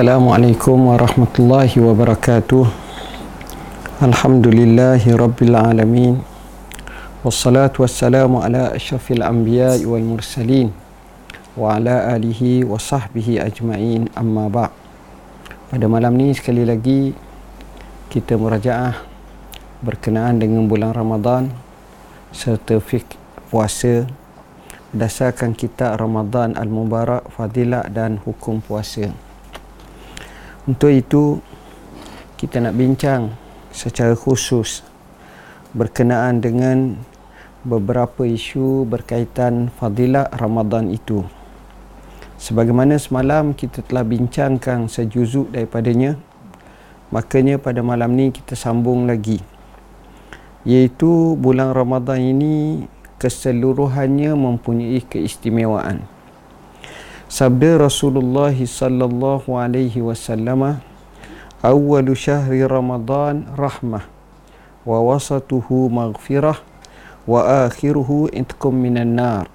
Assalamualaikum warahmatullahi wabarakatuh. Alhamdulillahi rabbil alamin. Wassalatu wassalamu ala ashrafil anbiya wal mursalin Wa ala alihi wa sahbihi ajma'in. Amma ba' Pada malam ni sekali lagi Kita merajaah Berkenaan dengan bulan Ramadan Serta fik puasa Berdasarkan kitab Ramadan Al-Mubarak Fadilah dan Hukum Puasa Untuk itu Kita nak bincang secara khusus berkenaan dengan beberapa isu berkaitan fadilah Ramadan itu. Sebagaimana semalam kita telah bincangkan sejuzuk daripadanya, makanya pada malam ni kita sambung lagi. Iaitu bulan Ramadan ini keseluruhannya mempunyai keistimewaan. Sabda Rasulullah sallallahu alaihi wasallam awwalu syahri Ramadan rahmah wa wasatuhu maghfirah wa akhiruhu intkum minan nar.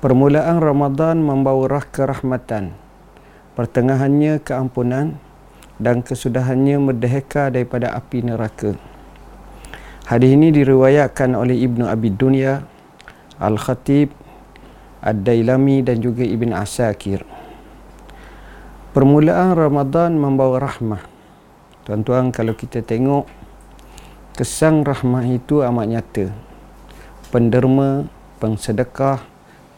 Permulaan Ramadan membawa kerahmatan Pertengahannya keampunan Dan kesudahannya merdeka daripada api neraka. Hadis ini diriwayatkan oleh Ibnu Abi Dunya Al-Khatib Ad-Dailami dan juga Ibn Asakir Permulaan Ramadan membawa rahmah. Tuan-tuan kalau kita tengok kesan rahmah itu amat nyata. Penderma, pengsedekah,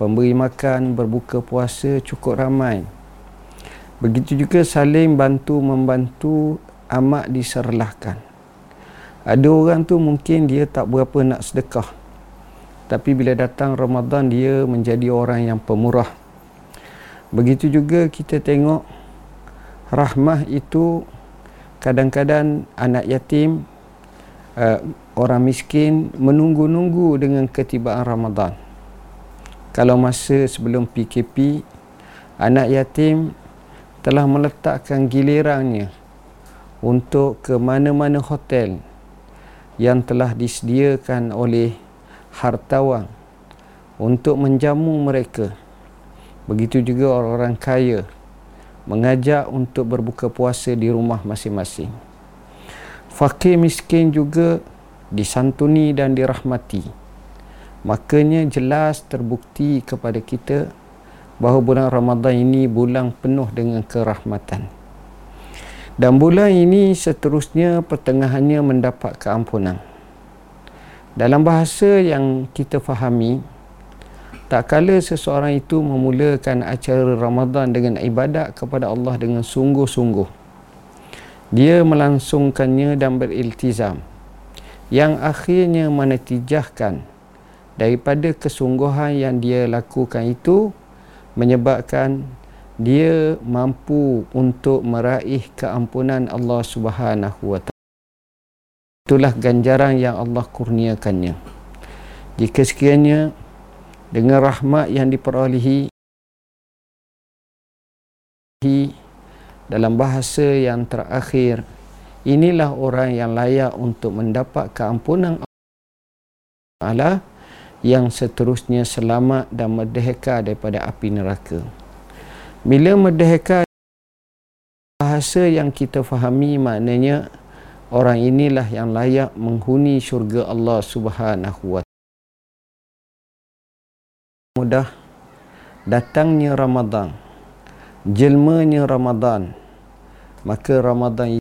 pemberi makan, berbuka puasa cukup ramai. Begitu juga saling bantu membantu amat diserlahkan. Ada orang tu mungkin dia tak berapa nak sedekah. Tapi bila datang Ramadan dia menjadi orang yang pemurah. Begitu juga kita tengok rahmah itu kadang-kadang anak yatim uh, orang miskin menunggu-nunggu dengan ketibaan Ramadan kalau masa sebelum PKP anak yatim telah meletakkan gilirannya untuk ke mana-mana hotel yang telah disediakan oleh hartawan untuk menjamu mereka begitu juga orang-orang kaya mengajak untuk berbuka puasa di rumah masing-masing. Fakir miskin juga disantuni dan dirahmati. Makanya jelas terbukti kepada kita bahawa bulan Ramadan ini bulan penuh dengan kerahmatan. Dan bulan ini seterusnya pertengahannya mendapat keampunan. Dalam bahasa yang kita fahami, tak kala seseorang itu memulakan acara Ramadan dengan ibadat kepada Allah dengan sungguh-sungguh. Dia melangsungkannya dan beriltizam. Yang akhirnya menetijahkan daripada kesungguhan yang dia lakukan itu menyebabkan dia mampu untuk meraih keampunan Allah taala. Itulah ganjaran yang Allah kurniakannya. Jika sekiranya dengan rahmat yang diperolehi dalam bahasa yang terakhir inilah orang yang layak untuk mendapat keampunan Allah yang seterusnya selamat dan merdeka daripada api neraka bila merdeka bahasa yang kita fahami maknanya orang inilah yang layak menghuni syurga Allah Subhanahu wa mudah datangnya Ramadan jelmanya Ramadan. Maka Ramadan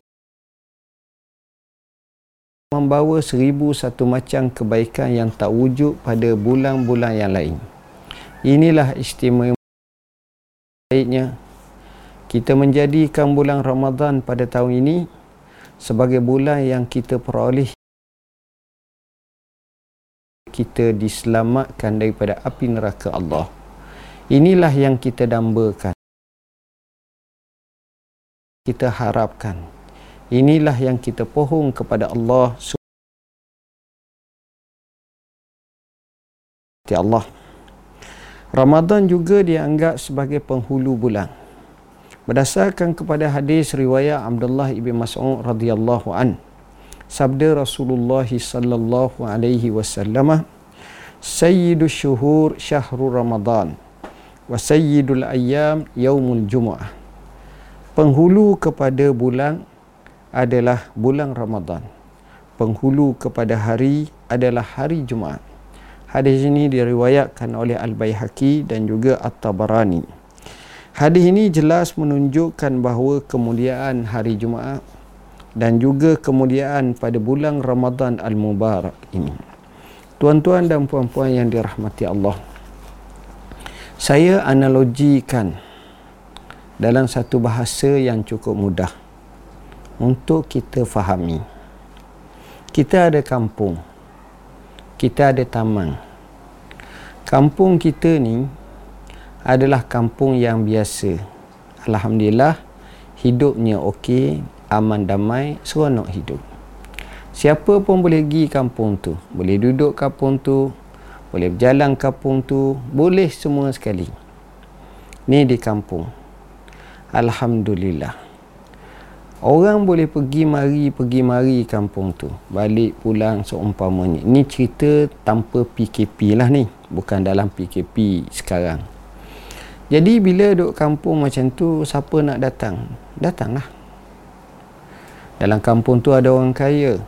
membawa seribu satu macam kebaikan yang tak wujud pada bulan-bulan yang lain. Inilah istimewa baiknya. Kita menjadikan bulan Ramadan pada tahun ini sebagai bulan yang kita peroleh kita diselamatkan daripada api neraka Allah. Inilah yang kita dambakan. Kita harapkan. Inilah yang kita pohon kepada Allah. Ya Allah. Ramadan juga dianggap sebagai penghulu bulan. Berdasarkan kepada hadis riwayat Abdullah ibn Mas'ud radhiyallahu anhu sabda Rasulullah sallallahu alaihi wasallam sayyidu syuhur syahru ramadan wa sayyidul ayyam yaumul jumu'ah. Penghulu kepada bulan adalah bulan Ramadan. Penghulu kepada hari adalah hari Jumaat. Hadis ini diriwayatkan oleh Al-Baihaqi dan juga At-Tabarani hadis ini jelas menunjukkan bahawa kemuliaan hari Jumaat dan juga kemuliaan pada bulan Ramadan Al-Mubarak ini tuan-tuan dan puan-puan yang dirahmati Allah saya analogikan dalam satu bahasa yang cukup mudah untuk kita fahami. Kita ada kampung. Kita ada taman. Kampung kita ni adalah kampung yang biasa. Alhamdulillah hidupnya okey, aman damai, seronok hidup. Siapa pun boleh pergi kampung tu, boleh duduk kampung tu, boleh berjalan kampung tu boleh semua sekali. Ni di kampung. Alhamdulillah. Orang boleh pergi mari pergi mari kampung tu. Balik pulang seumpamanya. Ni cerita tanpa PKP lah ni. Bukan dalam PKP sekarang jadi bila duduk kampung macam tu siapa nak datang datanglah dalam kampung tu ada orang kaya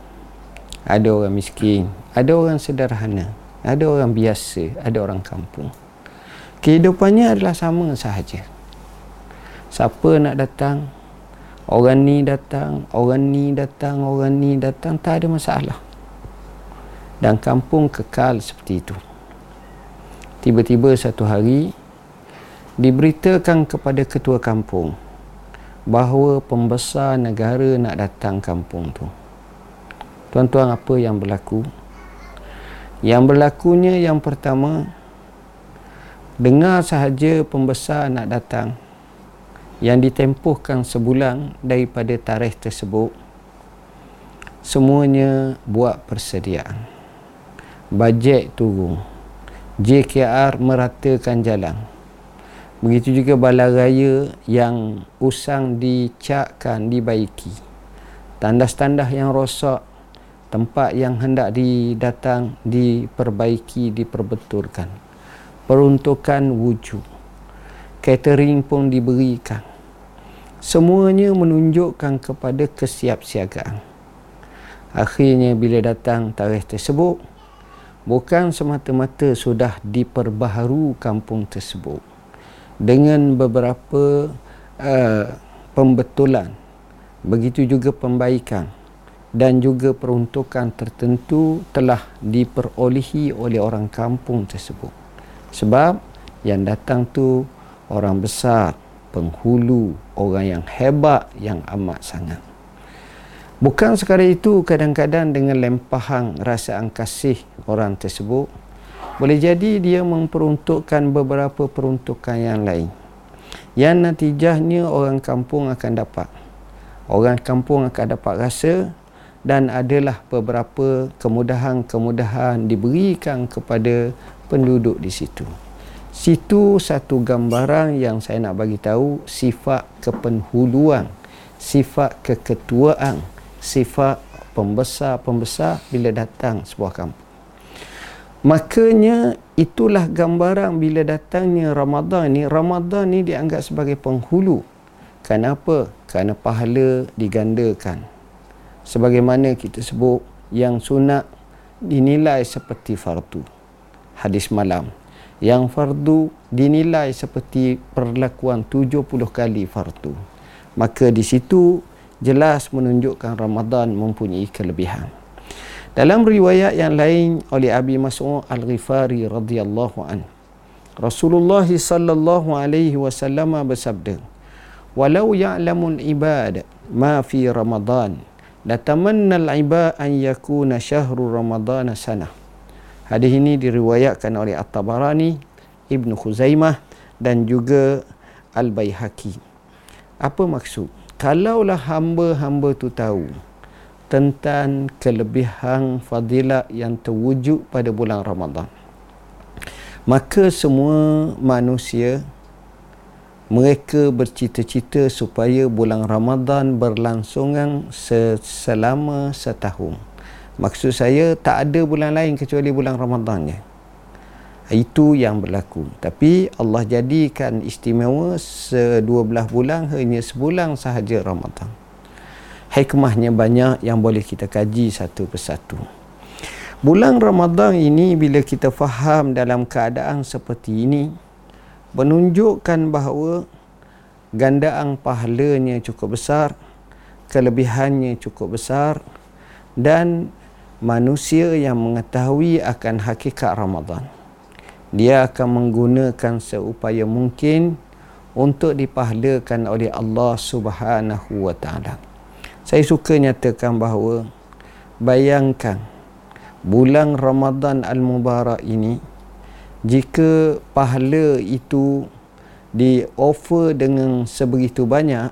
ada orang miskin ada orang sederhana ada orang biasa, ada orang kampung. Kehidupannya adalah sama sahaja. Siapa nak datang, orang ni datang, orang ni datang, orang ni datang, tak ada masalah. Dan kampung kekal seperti itu. Tiba-tiba satu hari, diberitakan kepada ketua kampung bahawa pembesar negara nak datang kampung tu. Tuan-tuan apa yang berlaku? Yang berlakunya yang pertama Dengar sahaja pembesar nak datang Yang ditempuhkan sebulan daripada tarikh tersebut Semuanya buat persediaan Bajet turun JKR meratakan jalan Begitu juga balai raya yang usang dicakkan, dibaiki. Tandas-tandas yang rosak tempat yang hendak didatang diperbaiki diperbetulkan peruntukan wujud. Catering pun diberikan. Semuanya menunjukkan kepada kesiapsiagaan. Akhirnya bila datang tarikh tersebut bukan semata-mata sudah diperbaharu kampung tersebut dengan beberapa uh, pembetulan begitu juga pembaikan dan juga peruntukan tertentu telah diperolehi oleh orang kampung tersebut. Sebab yang datang tu orang besar, penghulu, orang yang hebat yang amat sangat. Bukan sekadar itu kadang-kadang dengan lempahan rasa kasih orang tersebut boleh jadi dia memperuntukkan beberapa peruntukan yang lain. Yang natijahnya orang kampung akan dapat. Orang kampung akan dapat rasa dan adalah beberapa kemudahan-kemudahan diberikan kepada penduduk di situ. Situ satu gambaran yang saya nak bagi tahu sifat kepenghuluan, sifat keketuaan, sifat pembesar-pembesar bila datang sebuah kampung. Makanya itulah gambaran bila datangnya Ramadan ni, Ramadan ni dianggap sebagai penghulu. Kenapa? Kerana pahala digandakan. Sebagaimana kita sebut yang sunat dinilai seperti fardu. Hadis malam. Yang fardu dinilai seperti perlakuan 70 kali fardu. Maka di situ jelas menunjukkan Ramadan mempunyai kelebihan dalam riwayat yang lain oleh Abi Mas'ud Al-Ghifari radhiyallahu an Rasulullah sallallahu alaihi wasallam bersabda walau ya'lamul ibad ma fi Ramadan latamanna al-ibad an yakuna syahrul ramadan sana hadis ini diriwayatkan oleh at-tabarani ibnu khuzaimah dan juga al-baihaqi. Apa maksud? Kalaulah hamba-hamba tu tahu tentang kelebihan fadilat yang terwujud pada bulan Ramadan maka semua manusia mereka bercita-cita supaya bulan Ramadan berlangsungan selama setahun. Maksud saya tak ada bulan lain kecuali bulan Ramadannya. itu yang berlaku tapi Allah jadikan istimewa se-12 bulan hanya sebulan sahaja Ramadan hikmahnya banyak yang boleh kita kaji satu persatu bulan Ramadan ini bila kita faham dalam keadaan seperti ini menunjukkan bahawa gandaan pahalanya cukup besar kelebihannya cukup besar dan manusia yang mengetahui akan hakikat Ramadan dia akan menggunakan seupaya mungkin untuk dipahlakan oleh Allah Subhanahu wa taala. Saya suka nyatakan bahawa bayangkan bulan Ramadan al-Mubarak ini jika pahala itu di offer dengan sebegitu banyak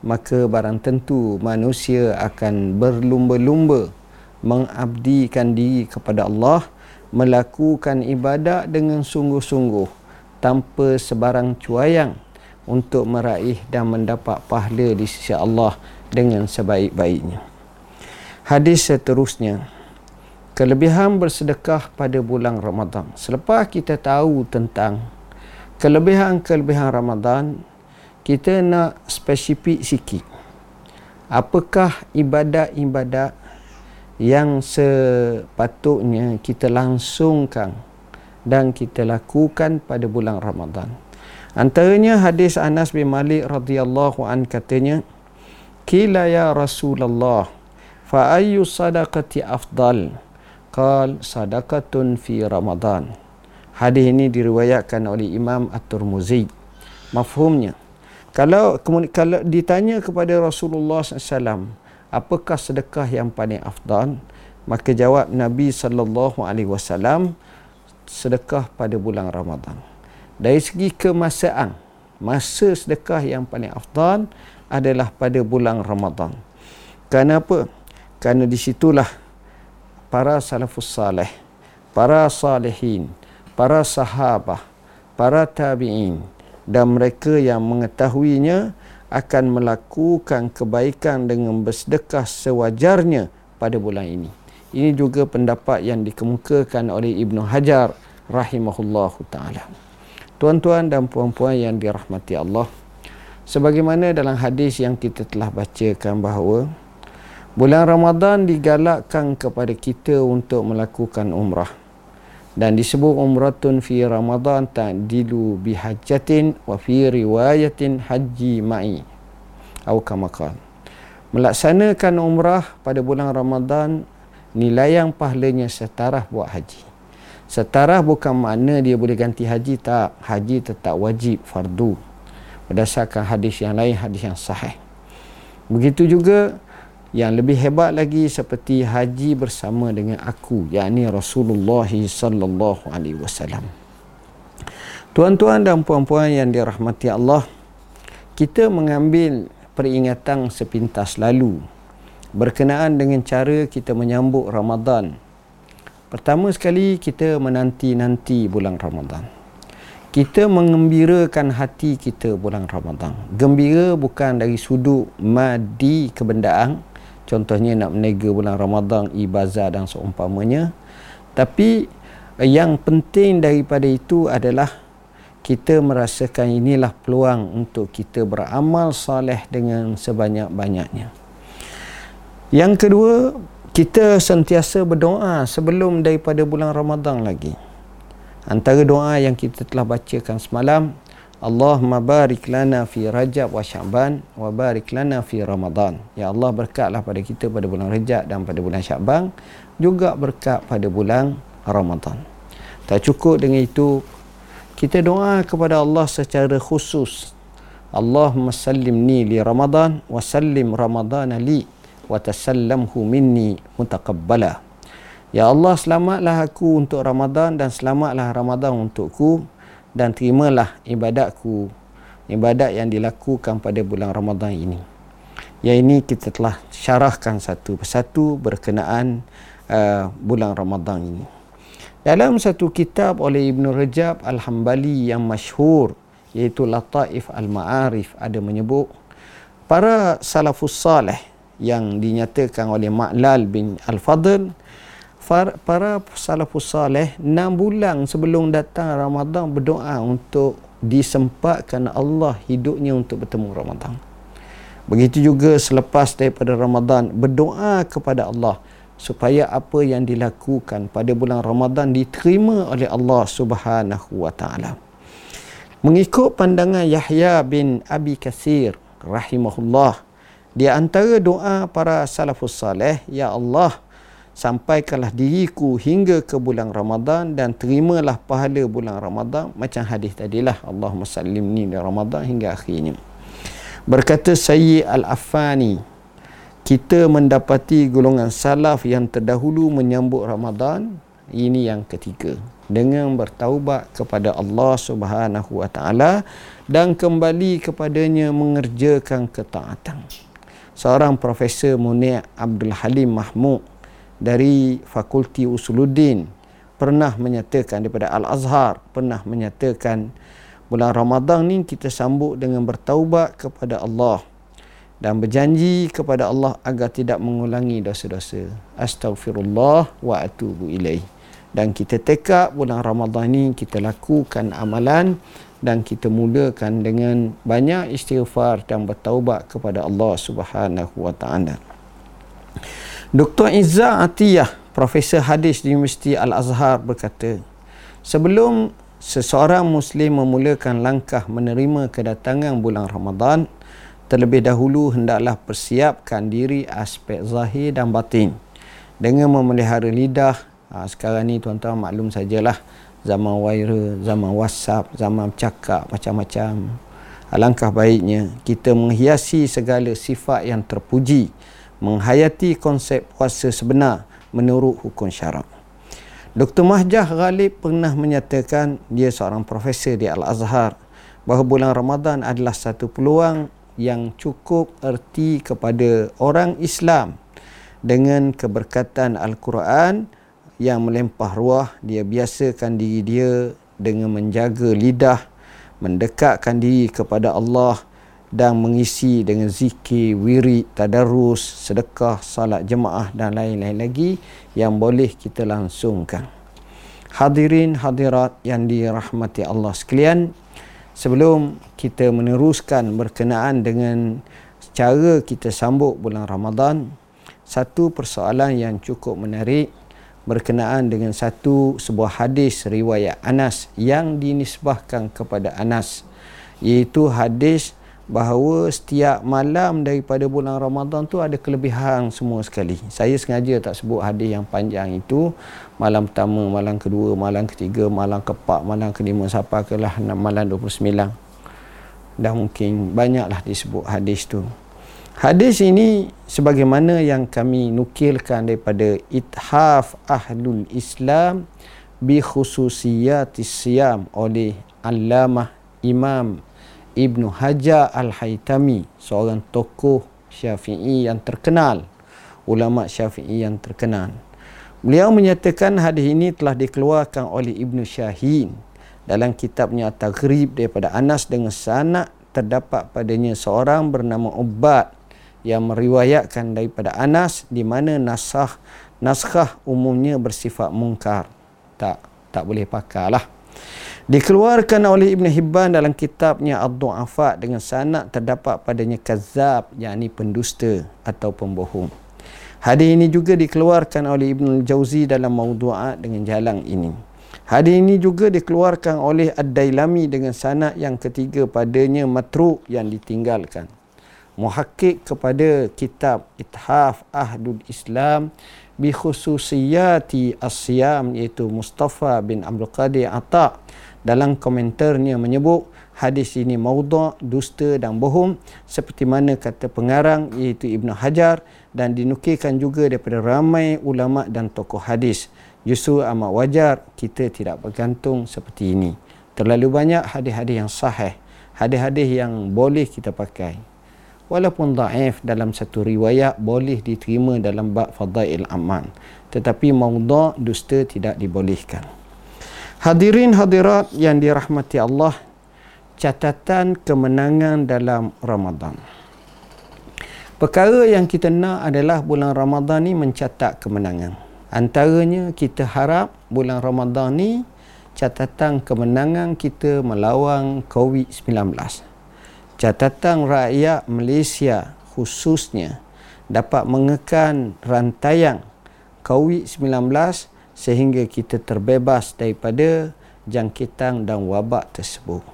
maka barang tentu manusia akan berlumba-lumba mengabdikan diri kepada Allah melakukan ibadat dengan sungguh-sungguh tanpa sebarang cuayang untuk meraih dan mendapat pahala di sisi Allah dengan sebaik-baiknya. Hadis seterusnya. Kelebihan bersedekah pada bulan Ramadan. Selepas kita tahu tentang kelebihan-kelebihan Ramadan, kita nak spesifik sikit. Apakah ibadat-ibadat yang sepatutnya kita langsungkan dan kita lakukan pada bulan Ramadan. Antaranya hadis Anas bin Malik radhiyallahu an katanya, "Kila ya Rasulullah, fa ayyu sadaqati afdal?" Qal sadaqatun fi Ramadan. Hadis ini diriwayatkan oleh Imam At-Tirmizi. Mafhumnya, kalau kalau ditanya kepada Rasulullah SAW, apakah sedekah yang paling afdal maka jawab Nabi sallallahu alaihi wasallam sedekah pada bulan Ramadan dari segi kemasaan masa sedekah yang paling afdal adalah pada bulan Ramadan kenapa kerana di situlah para salafus saleh para salihin para sahabah para tabi'in dan mereka yang mengetahuinya akan melakukan kebaikan dengan bersedekah sewajarnya pada bulan ini. Ini juga pendapat yang dikemukakan oleh Ibnu Hajar rahimahullah taala. Tuan-tuan dan puan-puan yang dirahmati Allah, sebagaimana dalam hadis yang kita telah bacakan bahawa bulan Ramadan digalakkan kepada kita untuk melakukan umrah. Dan disebut umratun fi Ramadan ta'dilu bihajjatin wa fi riwayatin haji ma'i. Atau kamakal melaksanakan umrah pada bulan Ramadan nilai yang pahalanya setara buat haji. Setara bukan makna dia boleh ganti haji tak. Haji tetap wajib fardu berdasarkan hadis yang lain hadis yang sahih begitu juga yang lebih hebat lagi seperti haji bersama dengan aku yakni Rasulullah sallallahu alaihi wasallam. Tuan-tuan dan puan-puan yang dirahmati Allah, kita mengambil peringatan sepintas lalu berkenaan dengan cara kita menyambut Ramadan. Pertama sekali kita menanti-nanti bulan Ramadan. Kita mengembirakan hati kita bulan Ramadan. Gembira bukan dari sudut madi kebendaan, contohnya nak menega bulan Ramadan ibazah dan seumpamanya. Tapi yang penting daripada itu adalah kita merasakan inilah peluang untuk kita beramal soleh dengan sebanyak-banyaknya. Yang kedua kita sentiasa berdoa sebelum daripada bulan Ramadan lagi antara doa yang kita telah bacakan semalam Allahumma barik lana fi Rajab wa Sya'ban wa barik lana fi Ramadan. Ya Allah berkatlah pada kita pada bulan Rajab dan pada bulan Sya'ban juga berkat pada bulan Ramadan. Tak cukup dengan itu kita doa kepada Allah secara khusus. Allahumma sallimni li Ramadan wa sallim Ramadan li wa tasallamhu minni mutaqabbala. Ya Allah selamatlah aku untuk Ramadan dan selamatlah Ramadan untukku dan terimalah ibadatku ibadat yang dilakukan pada bulan Ramadan ini. Yang ini kita telah syarahkan satu persatu berkenaan uh, bulan Ramadan ini. Dalam satu kitab oleh Ibn Rajab Al-Hambali yang masyhur iaitu Lataif Al-Ma'arif ada menyebut para salafus salih yang dinyatakan oleh Ma'lal bin Al-Fadl para salafus salih 6 bulan sebelum datang Ramadan berdoa untuk disempatkan Allah hidupnya untuk bertemu Ramadan. Begitu juga selepas daripada Ramadan berdoa kepada Allah supaya apa yang dilakukan pada bulan Ramadan diterima oleh Allah Subhanahu wa taala. Mengikut pandangan Yahya bin Abi Katsir rahimahullah di antara doa para salafus salih ya Allah sampaikanlah diriku hingga ke bulan Ramadan dan terimalah pahala bulan Ramadan macam hadis tadilah Allahumma sallimni di Ramadan hingga akhirnya berkata Sayyid Al-Affani kita mendapati golongan salaf yang terdahulu menyambut Ramadan ini yang ketiga. Dengan bertaubat kepada Allah Subhanahu wa taala dan kembali kepadanya mengerjakan ketaatan. Seorang profesor Munir Abdul Halim Mahmud dari Fakulti Usuluddin pernah menyatakan daripada Al-Azhar pernah menyatakan bulan Ramadan ni kita sambut dengan bertaubat kepada Allah dan berjanji kepada Allah agar tidak mengulangi dosa-dosa. Astaghfirullah wa atubu ilaih. Dan kita tekak bulan Ramadan ni kita lakukan amalan dan kita mulakan dengan banyak istighfar dan bertaubat kepada Allah Subhanahu wa taala. Dr. Izza Atiyah, Profesor Hadis di Universiti Al-Azhar berkata, sebelum seseorang Muslim memulakan langkah menerima kedatangan bulan Ramadan, terlebih dahulu hendaklah persiapkan diri aspek zahir dan batin dengan memelihara lidah. Ha, sekarang ni tuan-tuan maklum sajalah zaman viral, zaman WhatsApp, zaman cakap macam-macam. Alangkah baiknya kita menghiasi segala sifat yang terpuji menghayati konsep puasa sebenar menurut hukum syarak. Dr. Mahjah Ghalib pernah menyatakan dia seorang profesor di Al-Azhar bahawa bulan Ramadan adalah satu peluang yang cukup erti kepada orang Islam dengan keberkatan Al-Quran yang melempah ruah dia biasakan diri dia dengan menjaga lidah mendekatkan diri kepada Allah dan mengisi dengan zikir, wirid, tadarus, sedekah, salat jemaah dan lain-lain lagi yang boleh kita langsungkan. Hadirin hadirat yang dirahmati Allah sekalian, sebelum kita meneruskan berkenaan dengan cara kita sambut bulan Ramadan, satu persoalan yang cukup menarik berkenaan dengan satu sebuah hadis riwayat Anas yang dinisbahkan kepada Anas iaitu hadis bahawa setiap malam daripada bulan Ramadan tu ada kelebihan semua sekali. Saya sengaja tak sebut hadis yang panjang itu. Malam pertama, malam kedua, malam ketiga, malam keempat, malam kelima sampai ke lah malam 29. Dah mungkin banyaklah disebut hadis tu. Hadis ini sebagaimana yang kami nukilkan daripada Ithaf Ahlul Islam bi khususiyatis siyam oleh Allamah Imam Ibnu Hajar Al-Haytami seorang tokoh Syafi'i yang terkenal ulama Syafi'i yang terkenal. Beliau menyatakan hadis ini telah dikeluarkan oleh Ibnu Syahin dalam kitabnya Taghrib daripada Anas dengan sanad terdapat padanya seorang bernama Ubad yang meriwayatkan daripada Anas di mana nasah naskah umumnya bersifat mungkar. Tak tak boleh pakailah Dikeluarkan oleh Ibn Hibban dalam kitabnya Ad-Du'afa dengan sanad terdapat padanya kazab, yakni pendusta atau pembohong. Hadis ini juga dikeluarkan oleh Ibn Jauzi dalam maudu'at dengan jalan ini. Hadis ini juga dikeluarkan oleh Ad-Dailami dengan sanad yang ketiga padanya matruk yang ditinggalkan. Muhakkik kepada kitab Ithaf Ahdul Islam bi khususiyati as-siyam iaitu Mustafa bin Abdul Qadir Atta' dalam komentarnya menyebut hadis ini maudha dusta dan bohong seperti mana kata pengarang iaitu Ibnu Hajar dan dinukilkan juga daripada ramai ulama dan tokoh hadis. Justru amat wajar kita tidak bergantung seperti ini. Terlalu banyak hadis-hadis yang sahih hadis-hadis yang boleh kita pakai walaupun daif dalam satu riwayat boleh diterima dalam bab fadail aman tetapi maudha dusta tidak dibolehkan Hadirin hadirat yang dirahmati Allah, catatan kemenangan dalam Ramadan. Perkara yang kita nak adalah bulan Ramadan ni mencatat kemenangan. Antaranya kita harap bulan Ramadan ni catatan kemenangan kita melawan COVID-19. Catatan rakyat Malaysia khususnya dapat mengekan rantaian COVID-19 sehingga kita terbebas daripada jangkitan dan wabak tersebut.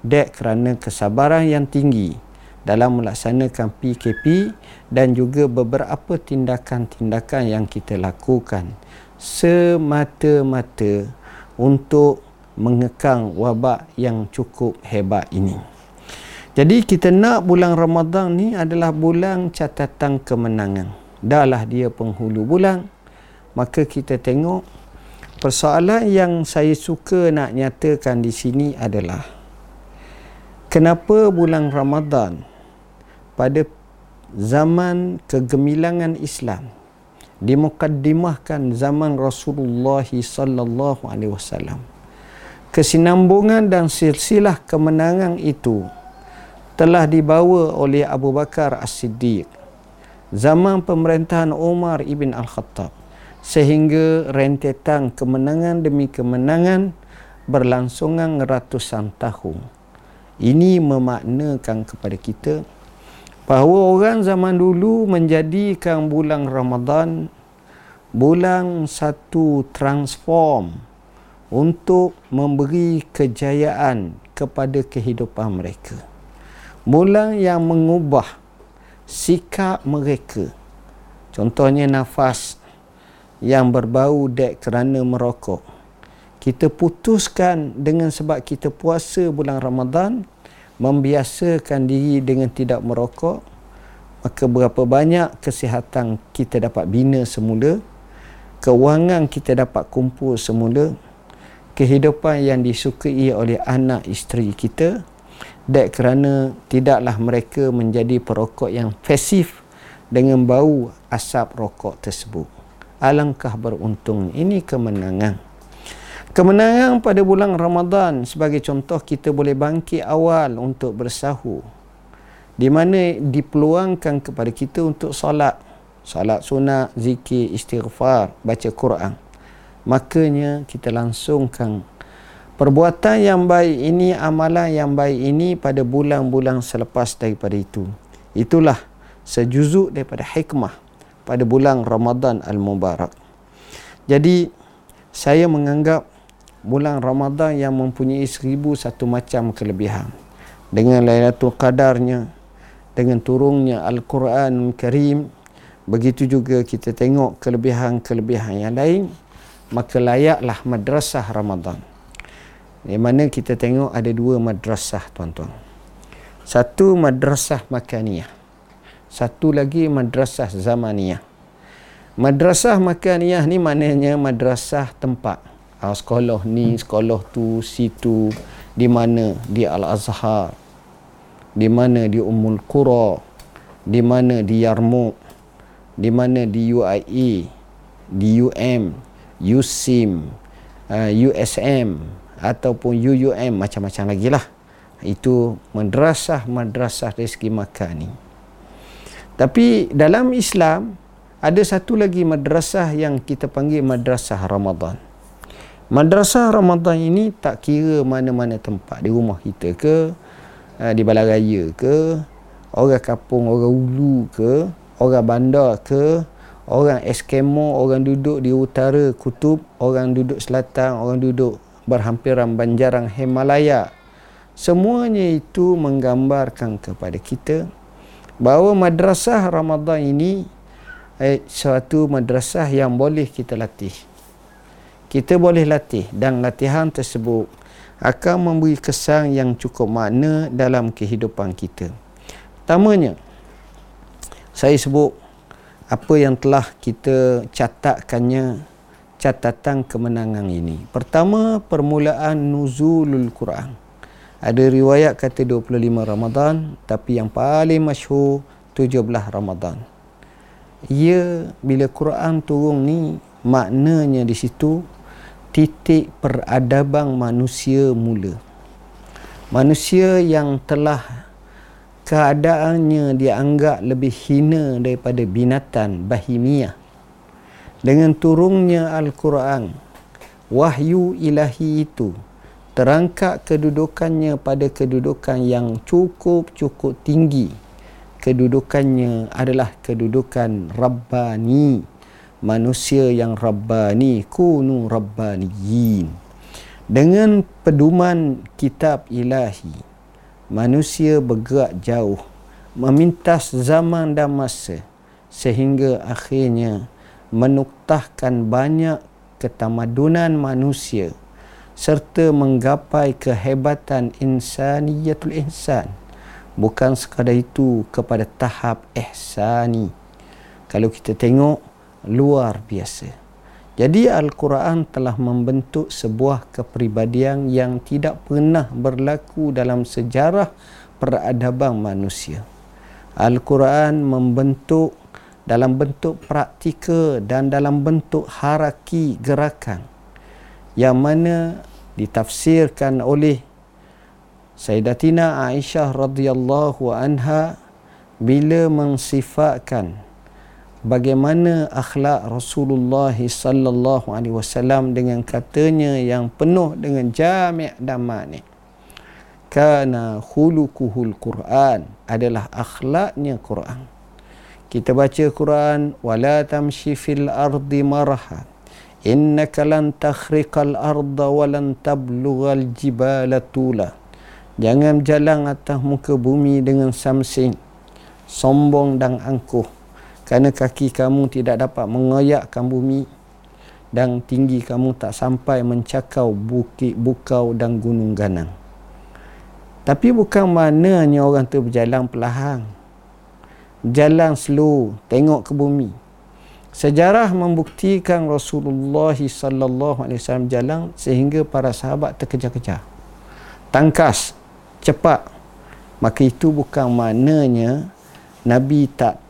Dek kerana kesabaran yang tinggi dalam melaksanakan PKP dan juga beberapa tindakan-tindakan yang kita lakukan semata-mata untuk mengekang wabak yang cukup hebat ini. Jadi kita nak bulan Ramadan ni adalah bulan catatan kemenangan. Dahlah dia penghulu bulan, maka kita tengok persoalan yang saya suka nak nyatakan di sini adalah kenapa bulan Ramadan pada zaman kegemilangan Islam dimukaddimahkan zaman Rasulullah sallallahu alaihi wasallam kesinambungan dan silsilah kemenangan itu telah dibawa oleh Abu Bakar As-Siddiq zaman pemerintahan Umar ibn Al-Khattab sehingga rentetan kemenangan demi kemenangan berlangsungan ratusan tahun ini memaknakan kepada kita bahawa orang zaman dulu menjadikan bulan Ramadan bulan satu transform untuk memberi kejayaan kepada kehidupan mereka. Bulan yang mengubah sikap mereka. Contohnya nafas yang berbau dek kerana merokok. Kita putuskan dengan sebab kita puasa bulan Ramadan, membiasakan diri dengan tidak merokok maka berapa banyak kesihatan kita dapat bina semula kewangan kita dapat kumpul semula kehidupan yang disukai oleh anak isteri kita dek kerana tidaklah mereka menjadi perokok yang pasif dengan bau asap rokok tersebut alangkah beruntung ini kemenangan Kemenangan pada bulan Ramadan sebagai contoh kita boleh bangkit awal untuk bersahur. Di mana dipeluangkan kepada kita untuk solat. Solat sunat, zikir, istighfar, baca Quran. Makanya kita langsungkan perbuatan yang baik ini, amalan yang baik ini pada bulan-bulan selepas daripada itu. Itulah sejuzuk daripada hikmah pada bulan Ramadan Al-Mubarak. Jadi saya menganggap bulan Ramadan yang mempunyai seribu satu macam kelebihan dengan Lailatul Qadarnya dengan turunnya Al-Quran Karim begitu juga kita tengok kelebihan-kelebihan yang lain maka layaklah madrasah Ramadan di mana kita tengok ada dua madrasah tuan-tuan. Satu madrasah makaniyah. Satu lagi madrasah zamaniyah. Madrasah makaniyah ni maknanya madrasah tempat. Uh, sekolah ni sekolah tu situ di mana? Di Al Azhar di mana? Di Ummul Qura. Di mana? Di Yarmouk. Di mana? Di UIE di UM USIM uh, USM ataupun UUM macam-macam lagi lah. Itu madrasah-madrasah dari segi makan ni. Tapi dalam Islam ada satu lagi madrasah yang kita panggil madrasah Ramadan. Madrasah Ramadan ini tak kira mana-mana tempat. Di rumah kita ke eh, di balai raya ke orang kampung orang ulu ke orang bandar ke orang Eskimo orang duduk di utara kutub orang duduk selatan orang duduk berhampiran banjaran Himalaya semuanya itu menggambarkan kepada kita bahawa madrasah Ramadan ini eh, suatu madrasah yang boleh kita latih kita boleh latih dan latihan tersebut akan memberi kesan yang cukup makna dalam kehidupan kita. Pertamanya, saya sebut apa yang telah kita catatkannya catatan kemenangan ini. Pertama, permulaan nuzulul Quran. Ada riwayat kata 25 Ramadan, tapi yang paling masyhur 17 Ramadan. Ia bila Quran turun ni maknanya di situ titik peradaban manusia mula. Manusia yang telah keadaannya dianggap lebih hina daripada binatang bahimia. Dengan turunnya Al-Quran wahyu ilahi itu terangkat kedudukannya pada kedudukan yang cukup-cukup tinggi. Kedudukannya adalah kedudukan Rabbani manusia yang Rabbani kunu Rabbaniyin. Dengan peduman kitab ilahi manusia bergerak jauh memintas zaman dan masa sehingga akhirnya menuktahkan banyak ketamadunan manusia serta menggapai kehebatan insaniyatul insan bukan sekadar itu kepada tahap ihsani. Kalau kita tengok luar biasa. Jadi Al-Quran telah membentuk sebuah kepribadian yang tidak pernah berlaku dalam sejarah peradaban manusia. Al-Quran membentuk dalam bentuk praktikal dan dalam bentuk haraki gerakan yang mana ditafsirkan oleh Sayyidatina Aisyah radhiyallahu anha bila mensifatkan bagaimana akhlak Rasulullah sallallahu alaihi wasallam dengan katanya yang penuh dengan jami' dan mani' kana khuluquhul Quran adalah akhlaknya Quran kita baca Quran wala tamshi fil ardi marha. Innaka lan takhriqal arda wa lan tablughal jibala tula. Jangan jalan atas muka bumi dengan samsing sombong dan angkuh kerana kaki kamu tidak dapat mengoyakkan bumi dan tinggi kamu tak sampai mencakau bukit bukau dan gunung ganang. Tapi bukan maknanya orang tu berjalan perlahan jalan slow tengok ke bumi. Sejarah membuktikan Rasulullah sallallahu alaihi wasallam jalan sehingga para sahabat terkejar-kejar. Tangkas cepat. Maka itu bukan maknanya nabi tak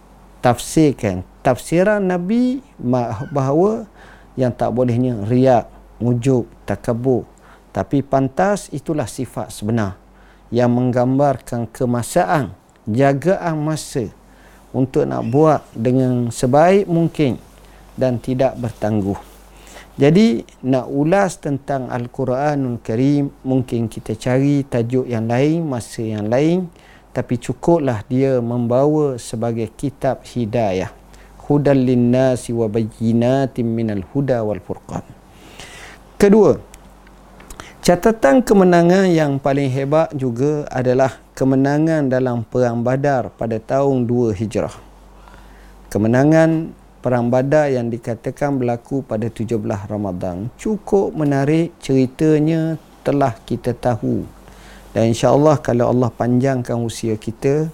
tafsirkan. Tafsiran nabi bahawa yang tak bolehnya riak ujub takabur. Tapi pantas itulah sifat sebenar yang menggambarkan kemasaan jagaan masa untuk nak buat dengan sebaik mungkin dan tidak bertangguh. Jadi nak ulas tentang Al-Quranul Karim mungkin kita cari tajuk yang lain, masa yang lain tapi cukuplah dia membawa sebagai kitab hidayah. Hudal linnasi wa bayyinatin minal huda wal furqan. Kedua, catatan kemenangan yang paling hebat juga adalah kemenangan dalam Perang Badar pada tahun 2 Hijrah. Kemenangan Perang Badar yang dikatakan berlaku pada 17 Ramadan cukup menarik ceritanya telah kita tahu. Dan insya-Allah kalau Allah panjangkan usia kita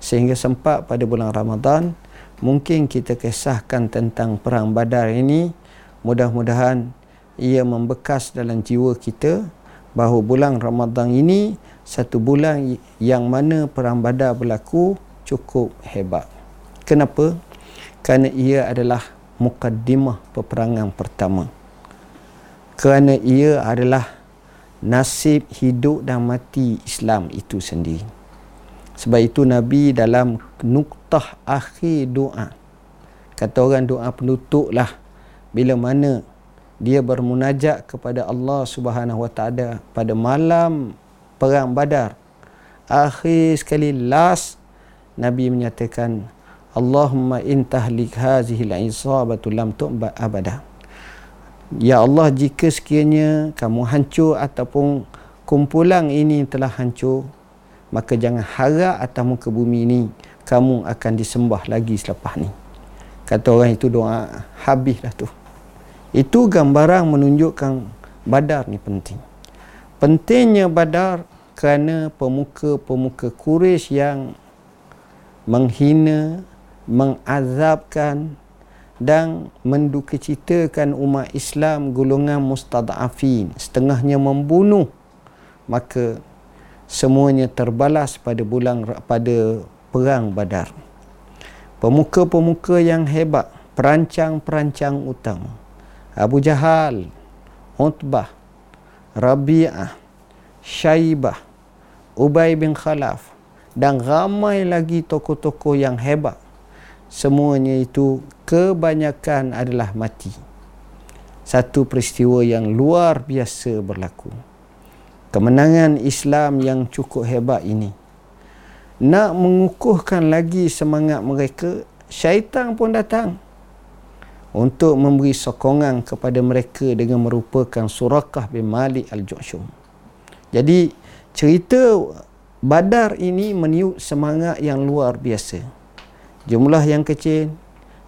sehingga sempat pada bulan Ramadan, mungkin kita kisahkan tentang Perang Badar ini. Mudah-mudahan ia membekas dalam jiwa kita bahawa bulan Ramadan ini satu bulan yang mana perang badar berlaku cukup hebat. Kenapa? Kerana ia adalah mukaddimah peperangan pertama. Kerana ia adalah nasib hidup dan mati Islam itu sendiri. Sebab itu Nabi dalam nuktah akhir doa. Kata orang doa penutup lah bila mana dia bermunajat kepada Allah Subhanahu Wa Taala pada malam perang badar. Akhir sekali last Nabi menyatakan Allahumma in tahlik hazihi al-isabatu lam tu'ba abada. Ya Allah jika sekiranya kamu hancur ataupun kumpulan ini telah hancur maka jangan harap atas muka bumi ini kamu akan disembah lagi selepas ni. Kata orang itu doa habislah tu itu gambaran menunjukkan badar ni penting pentingnya badar kerana pemuka-pemuka Quraisy yang menghina, mengazabkan dan mendukacitakan umat Islam golongan mustadafin, setengahnya membunuh, maka semuanya terbalas pada bulan pada perang Badar. Pemuka-pemuka yang hebat, perancang-perancang utama, Abu Jahal, Utbah, Rabi'ah, Syaibah, Ubay bin Khalaf dan ramai lagi tokoh-tokoh yang hebat. Semuanya itu kebanyakan adalah mati. Satu peristiwa yang luar biasa berlaku. Kemenangan Islam yang cukup hebat ini. Nak mengukuhkan lagi semangat mereka syaitan pun datang untuk memberi sokongan kepada mereka dengan merupakan Surakah bin Malik Al-Ju'shum jadi cerita Badar ini meniup semangat yang luar biasa. Jumlah yang kecil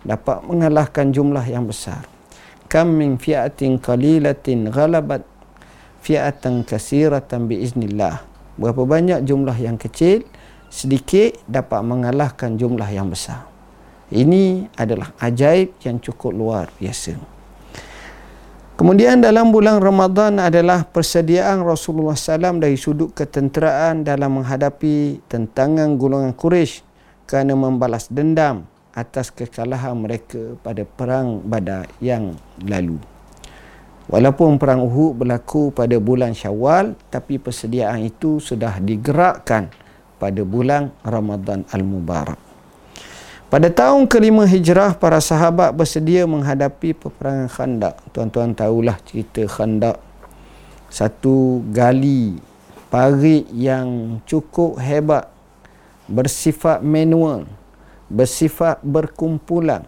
dapat mengalahkan jumlah yang besar. Kam min fi'atin qalilatin ghalabat fi'atan kasiratan biiznillah. Berapa banyak jumlah yang kecil sedikit dapat mengalahkan jumlah yang besar. Ini adalah ajaib yang cukup luar biasa. Kemudian dalam bulan Ramadan adalah persediaan Rasulullah SAW dari sudut ketenteraan dalam menghadapi tentangan golongan Quraisy kerana membalas dendam atas kekalahan mereka pada perang Badar yang lalu. Walaupun perang Uhud berlaku pada bulan Syawal tapi persediaan itu sudah digerakkan pada bulan Ramadan Al-Mubarak. Pada tahun kelima hijrah, para sahabat bersedia menghadapi peperangan khandak. Tuan-tuan tahulah cerita khandak. Satu gali parit yang cukup hebat. Bersifat manual. Bersifat berkumpulan.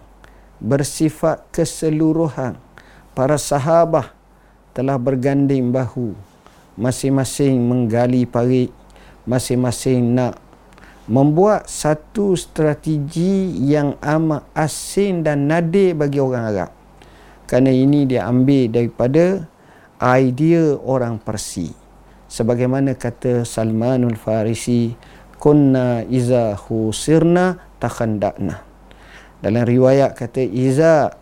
Bersifat keseluruhan. Para sahabat telah berganding bahu. Masing-masing menggali parit. Masing-masing nak membuat satu strategi yang amat asing dan nadir bagi orang Arab. Kerana ini dia ambil daripada idea orang Parsi. Sebagaimana kata Salmanul Farisi, kunna iza khusirna takhandakna. Dalam riwayat kata iza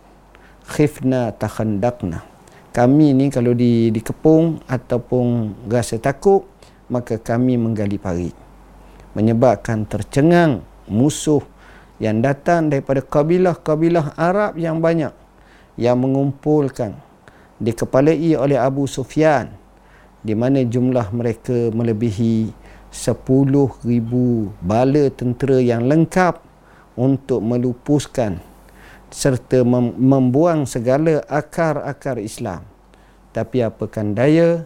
khifna takhandakna. Kami ni kalau di dikepung ataupun rasa takut, maka kami menggali parit menyebabkan tercengang musuh yang datang daripada kabilah-kabilah Arab yang banyak yang mengumpulkan dikepalai oleh Abu Sufyan di mana jumlah mereka melebihi 10,000 bala tentera yang lengkap untuk melupuskan serta mem- membuang segala akar-akar Islam. Tapi apakan daya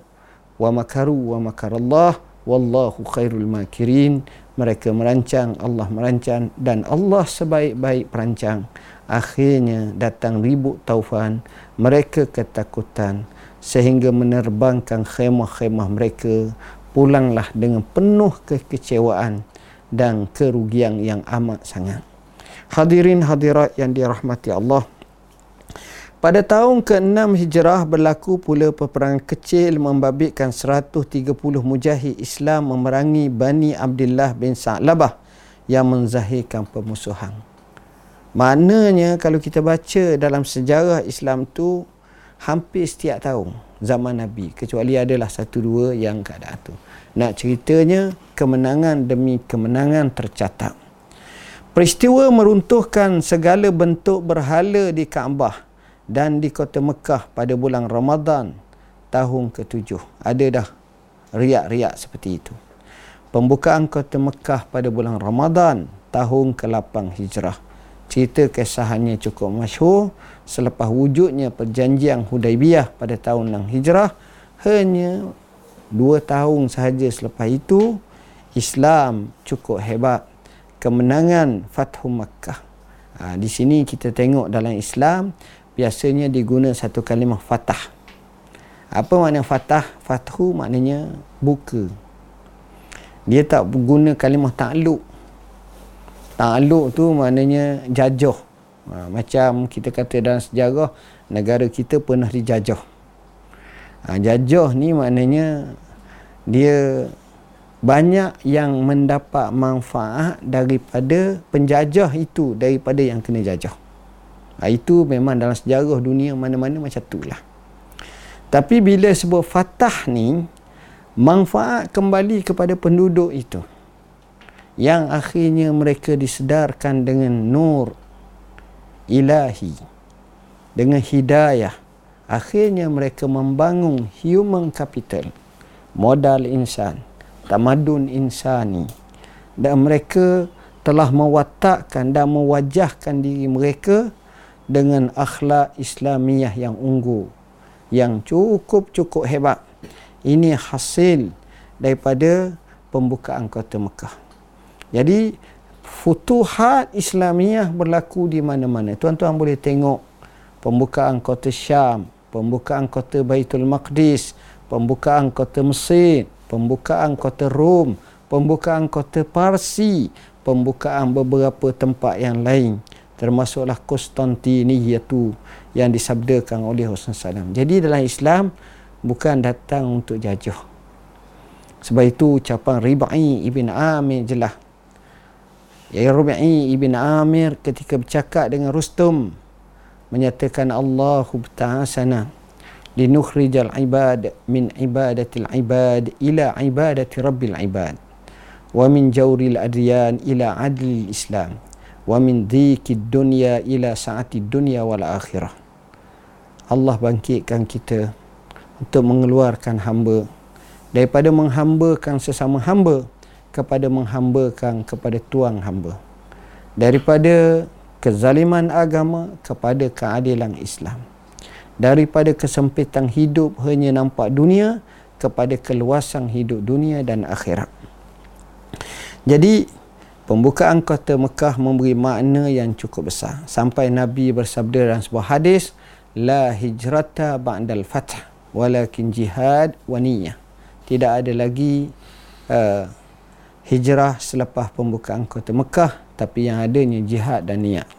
wa makaru wa makarallah wallahu khairul makirin. Mereka merancang Allah merancang dan Allah sebaik-baik perancang. Akhirnya datang ribut taufan mereka ketakutan sehingga menerbangkan khemah-khemah mereka pulanglah dengan penuh kekecewaan dan kerugian yang amat sangat. Hadirin hadirat yang dirahmati Allah pada tahun ke-6 Hijrah berlaku pula peperangan kecil membabitkan 130 mujahid Islam memerangi Bani Abdullah bin Sa'labah yang menzahirkan pemusuhan. Maknanya kalau kita baca dalam sejarah Islam tu hampir setiap tahun zaman Nabi kecuali adalah satu dua yang keadaan tu. Nak ceritanya kemenangan demi kemenangan tercatat. Peristiwa meruntuhkan segala bentuk berhala di Kaabah dan di kota Mekah pada bulan Ramadan tahun ke-7. Ada dah riak-riak seperti itu. Pembukaan kota Mekah pada bulan Ramadan tahun ke-8 Hijrah. Cerita kesahannya cukup masyhur selepas wujudnya perjanjian Hudaibiyah pada tahun 6 Hijrah hanya dua tahun sahaja selepas itu Islam cukup hebat kemenangan Fathu Makkah. Ha, di sini kita tengok dalam Islam biasanya diguna satu kalimah fatah. Apa makna fatah? Fathu maknanya buka. Dia tak guna kalimah takluk. Takluk tu maknanya jajah. Ha, macam kita kata dalam sejarah negara kita pernah dijajah. Ha, jajah ni maknanya dia banyak yang mendapat manfaat daripada penjajah itu daripada yang kena jajah. Ha, itu memang dalam sejarah dunia mana-mana macam tu lah. Tapi bila sebuah fatah ni manfaat kembali kepada penduduk itu yang akhirnya mereka disedarkan dengan nur ilahi dengan hidayah akhirnya mereka membangun human capital modal insan tamadun insani dan mereka telah mewatakkan dan mewajahkan diri mereka dengan akhlak Islamiah yang unggul yang cukup-cukup hebat. Ini hasil daripada pembukaan kota Mekah. Jadi futuhat Islamiah berlaku di mana-mana. Tuan-tuan boleh tengok pembukaan kota Syam, pembukaan kota Baitul Maqdis, pembukaan kota Mesir, pembukaan kota Rom, pembukaan kota Parsi, pembukaan beberapa tempat yang lain termasuklah Konstantinia itu yang disabdakan oleh Rasulullah SAW. Jadi dalam Islam bukan datang untuk jajah. Sebab itu ucapan Ribai ibn Amir jelas. Ya Ribai ibn Amir ketika bercakap dengan Rustum menyatakan Allahu ta'ala linukhrijal ibad min ibadatil ibad ila ibadati rabbil ibad wa min jawril adyan ila adlil islam wa min dhikid dunya ila sa'atid dunya wal akhirah. Allah bangkitkan kita untuk mengeluarkan hamba. Daripada menghambakan sesama hamba kepada menghambakan kepada tuang hamba. Daripada kezaliman agama kepada keadilan Islam. Daripada kesempitan hidup hanya nampak dunia kepada keluasan hidup dunia dan akhirat. Jadi pembukaan kota Mekah memberi makna yang cukup besar. Sampai Nabi bersabda dalam sebuah hadis la hijrata ba'dal fath walakin jihad wa niyyah. Tidak ada lagi uh, hijrah selepas pembukaan kota Mekah tapi yang adanya jihad dan niat.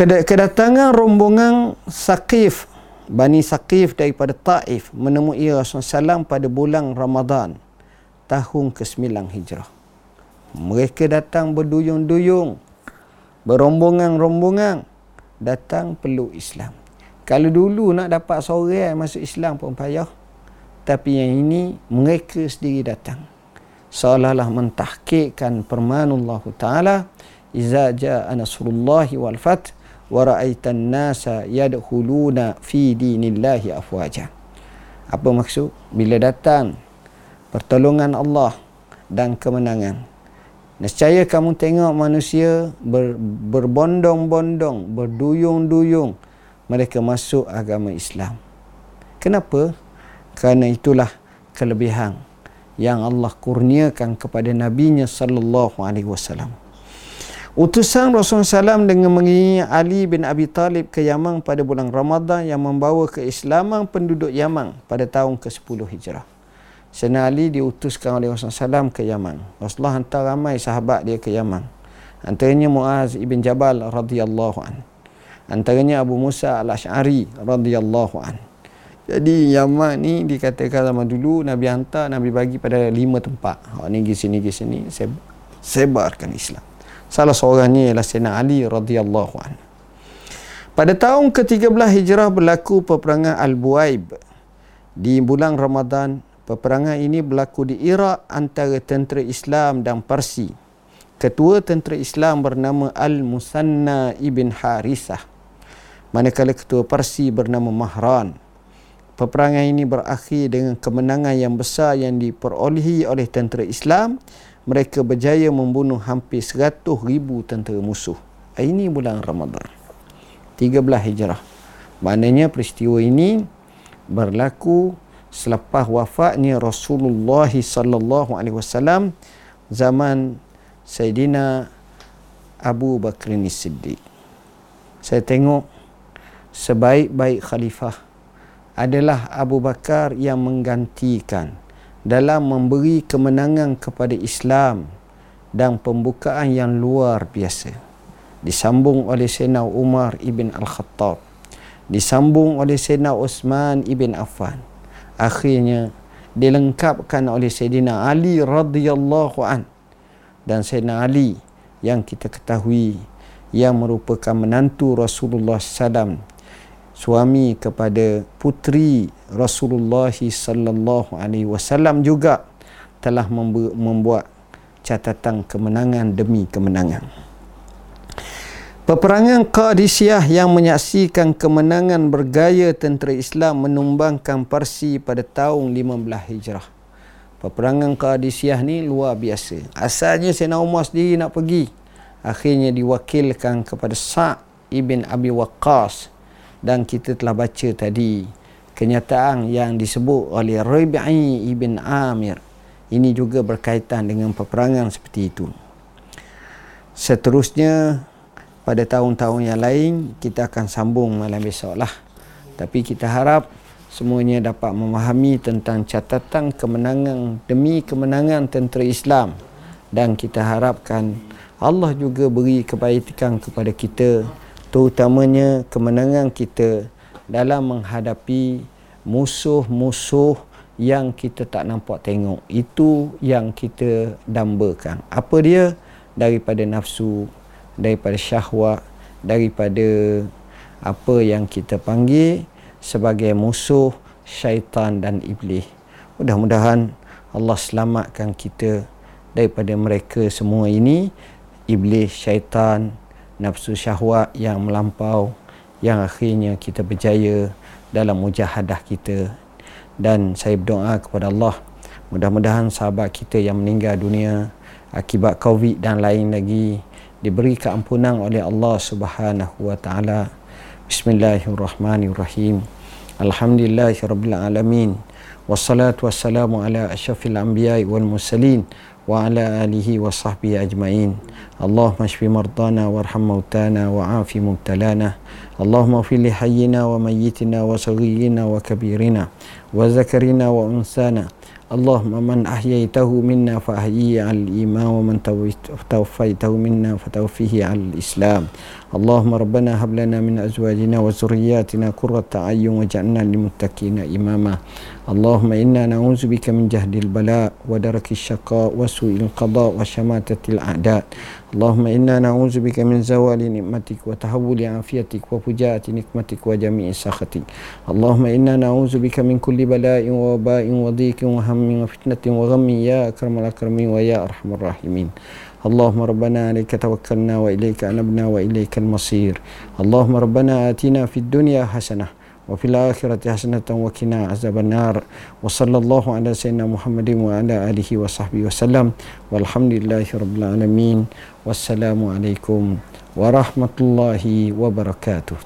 Kedatangan rombongan Saqif Bani Saqif daripada Taif menemui Rasulullah SAW pada bulan Ramadan tahun ke-9 Hijrah mereka datang berduyung-duyung berombongan-rombongan datang peluk Islam. Kalau dulu nak dapat seorang masuk Islam pun payah. Tapi yang ini mereka sendiri datang. Seolah-olah mentahkikkan permanu Allah Ta'ala iza ja'a nasrullahi wal fath wa ra'aitan nasa yadkhuluna fi dinillahi afwaja. Apa maksud? Bila datang pertolongan Allah dan kemenangan Nescaya kamu tengok manusia ber, berbondong-bondong, berduyung-duyung mereka masuk agama Islam. Kenapa? Kerana itulah kelebihan yang Allah kurniakan kepada nabinya sallallahu alaihi wasallam. Utusan Rasulullah SAW dengan mengiringi Ali bin Abi Talib ke Yaman pada bulan Ramadan yang membawa keislaman penduduk Yaman pada tahun ke-10 Hijrah. Sayyidina Ali diutuskan oleh Rasulullah SAW ke Yaman. Rasulullah hantar ramai sahabat dia ke Yaman. Antaranya Muaz ibn Jabal radhiyallahu an. Antaranya Abu Musa al-Ash'ari radhiyallahu an. Jadi Yaman ni dikatakan zaman dulu Nabi hantar Nabi bagi pada lima tempat. Ha ni pergi sini pergi sini sebarkan Islam. Salah seorangnya ialah Sayyidina Ali radhiyallahu an. Pada tahun ke-13 Hijrah berlaku peperangan Al-Buaib di bulan Ramadan Peperangan ini berlaku di Iraq antara tentera Islam dan Parsi. Ketua tentera Islam bernama Al-Musanna Ibn Harisah. Manakala ketua Parsi bernama Mahran. Peperangan ini berakhir dengan kemenangan yang besar yang diperolehi oleh tentera Islam. Mereka berjaya membunuh hampir 100 ribu tentera musuh. Ini bulan Ramadan. 13 Hijrah. Maknanya peristiwa ini berlaku selepas wafatnya Rasulullah sallallahu alaihi wasallam zaman Sayyidina Abu Bakr Siddiq. Saya tengok sebaik-baik khalifah adalah Abu Bakar yang menggantikan dalam memberi kemenangan kepada Islam dan pembukaan yang luar biasa. Disambung oleh Sayyidina Umar ibn Al-Khattab. Disambung oleh Sayyidina Uthman ibn Affan akhirnya dilengkapkan oleh Sayyidina Ali radhiyallahu an dan Sayyidina Ali yang kita ketahui yang merupakan menantu Rasulullah SAW suami kepada putri Rasulullah sallallahu alaihi wasallam juga telah membuat catatan kemenangan demi kemenangan. Peperangan Qadisiyah yang menyaksikan kemenangan bergaya tentera Islam menumbangkan Parsi pada tahun 15 Hijrah. peperangan Qadisiyah ni luar biasa. Asalnya Sayyidina Umar sendiri nak pergi. Akhirnya diwakilkan kepada Sa' ibn Abi Waqqas. Dan kita telah baca tadi kenyataan yang disebut oleh Rabi'i ibn Amir. Ini juga berkaitan dengan peperangan seperti itu. Seterusnya pada tahun-tahun yang lain kita akan sambung malam besok lah. Tapi kita harap semuanya dapat memahami tentang catatan kemenangan demi kemenangan tentera Islam. Dan kita harapkan Allah juga beri kebaikan kepada kita terutamanya kemenangan kita dalam menghadapi musuh-musuh yang kita tak nampak tengok. Itu yang kita dambakan. Apa dia? Daripada nafsu daripada syahwat daripada apa yang kita panggil sebagai musuh syaitan dan iblis. Mudah-mudahan Allah selamatkan kita daripada mereka semua ini iblis, syaitan, nafsu syahwat yang melampau yang akhirnya kita berjaya dalam mujahadah kita dan saya berdoa kepada Allah mudah-mudahan sahabat kita yang meninggal dunia akibat covid dan lain lagi diberi keampunan oleh Allah Subhanahu wa taala Bismillahirrahmanirrahim. Alhamdulillahirabbil alamin. Wassalatu wassalamu ala asyrafil anbiya'i wal mursalin wa ala alihi wa sahbihi ajma'in. Allahumma shfi mardana warham mautana wa afi mubtalana. Allahumma fil li hayyina wa mayyitina wa saghirina wa kabirina wa zakarina wa unsana. اللهم من أحييته منا فأحييه على الإيمان ومن توفيته منا فتوفيه على الإسلام اللهم ربنا هب لنا من أزواجنا وذرياتنا قرة أعين واجعلنا للمتقين إماما اللهم إنا نعوذ بك من جهد البلاء ودرك الشقاء وسوء القضاء وشماتة الأعداء اللهم إنا نعوذ بك من زوال نعمتك وتحول عافيتك وفجاءة نقمتك وجميع سخطك اللهم إنا نعوذ بك من كل بلاء ووباء وضيق وهم وفتنة وغم يا أكرم الأكرمين ويا أرحم الراحمين اللهم ربنا عليك توكلنا وإليك أنبنا وإليك المصير اللهم ربنا آتنا في الدنيا حسنة وفي الآخرة حسنة وكنا عذاب النار وصلى الله على سيدنا محمد وعلى آله وصحبه وسلم والحمد لله رب العالمين والسلام عليكم ورحمة الله وبركاته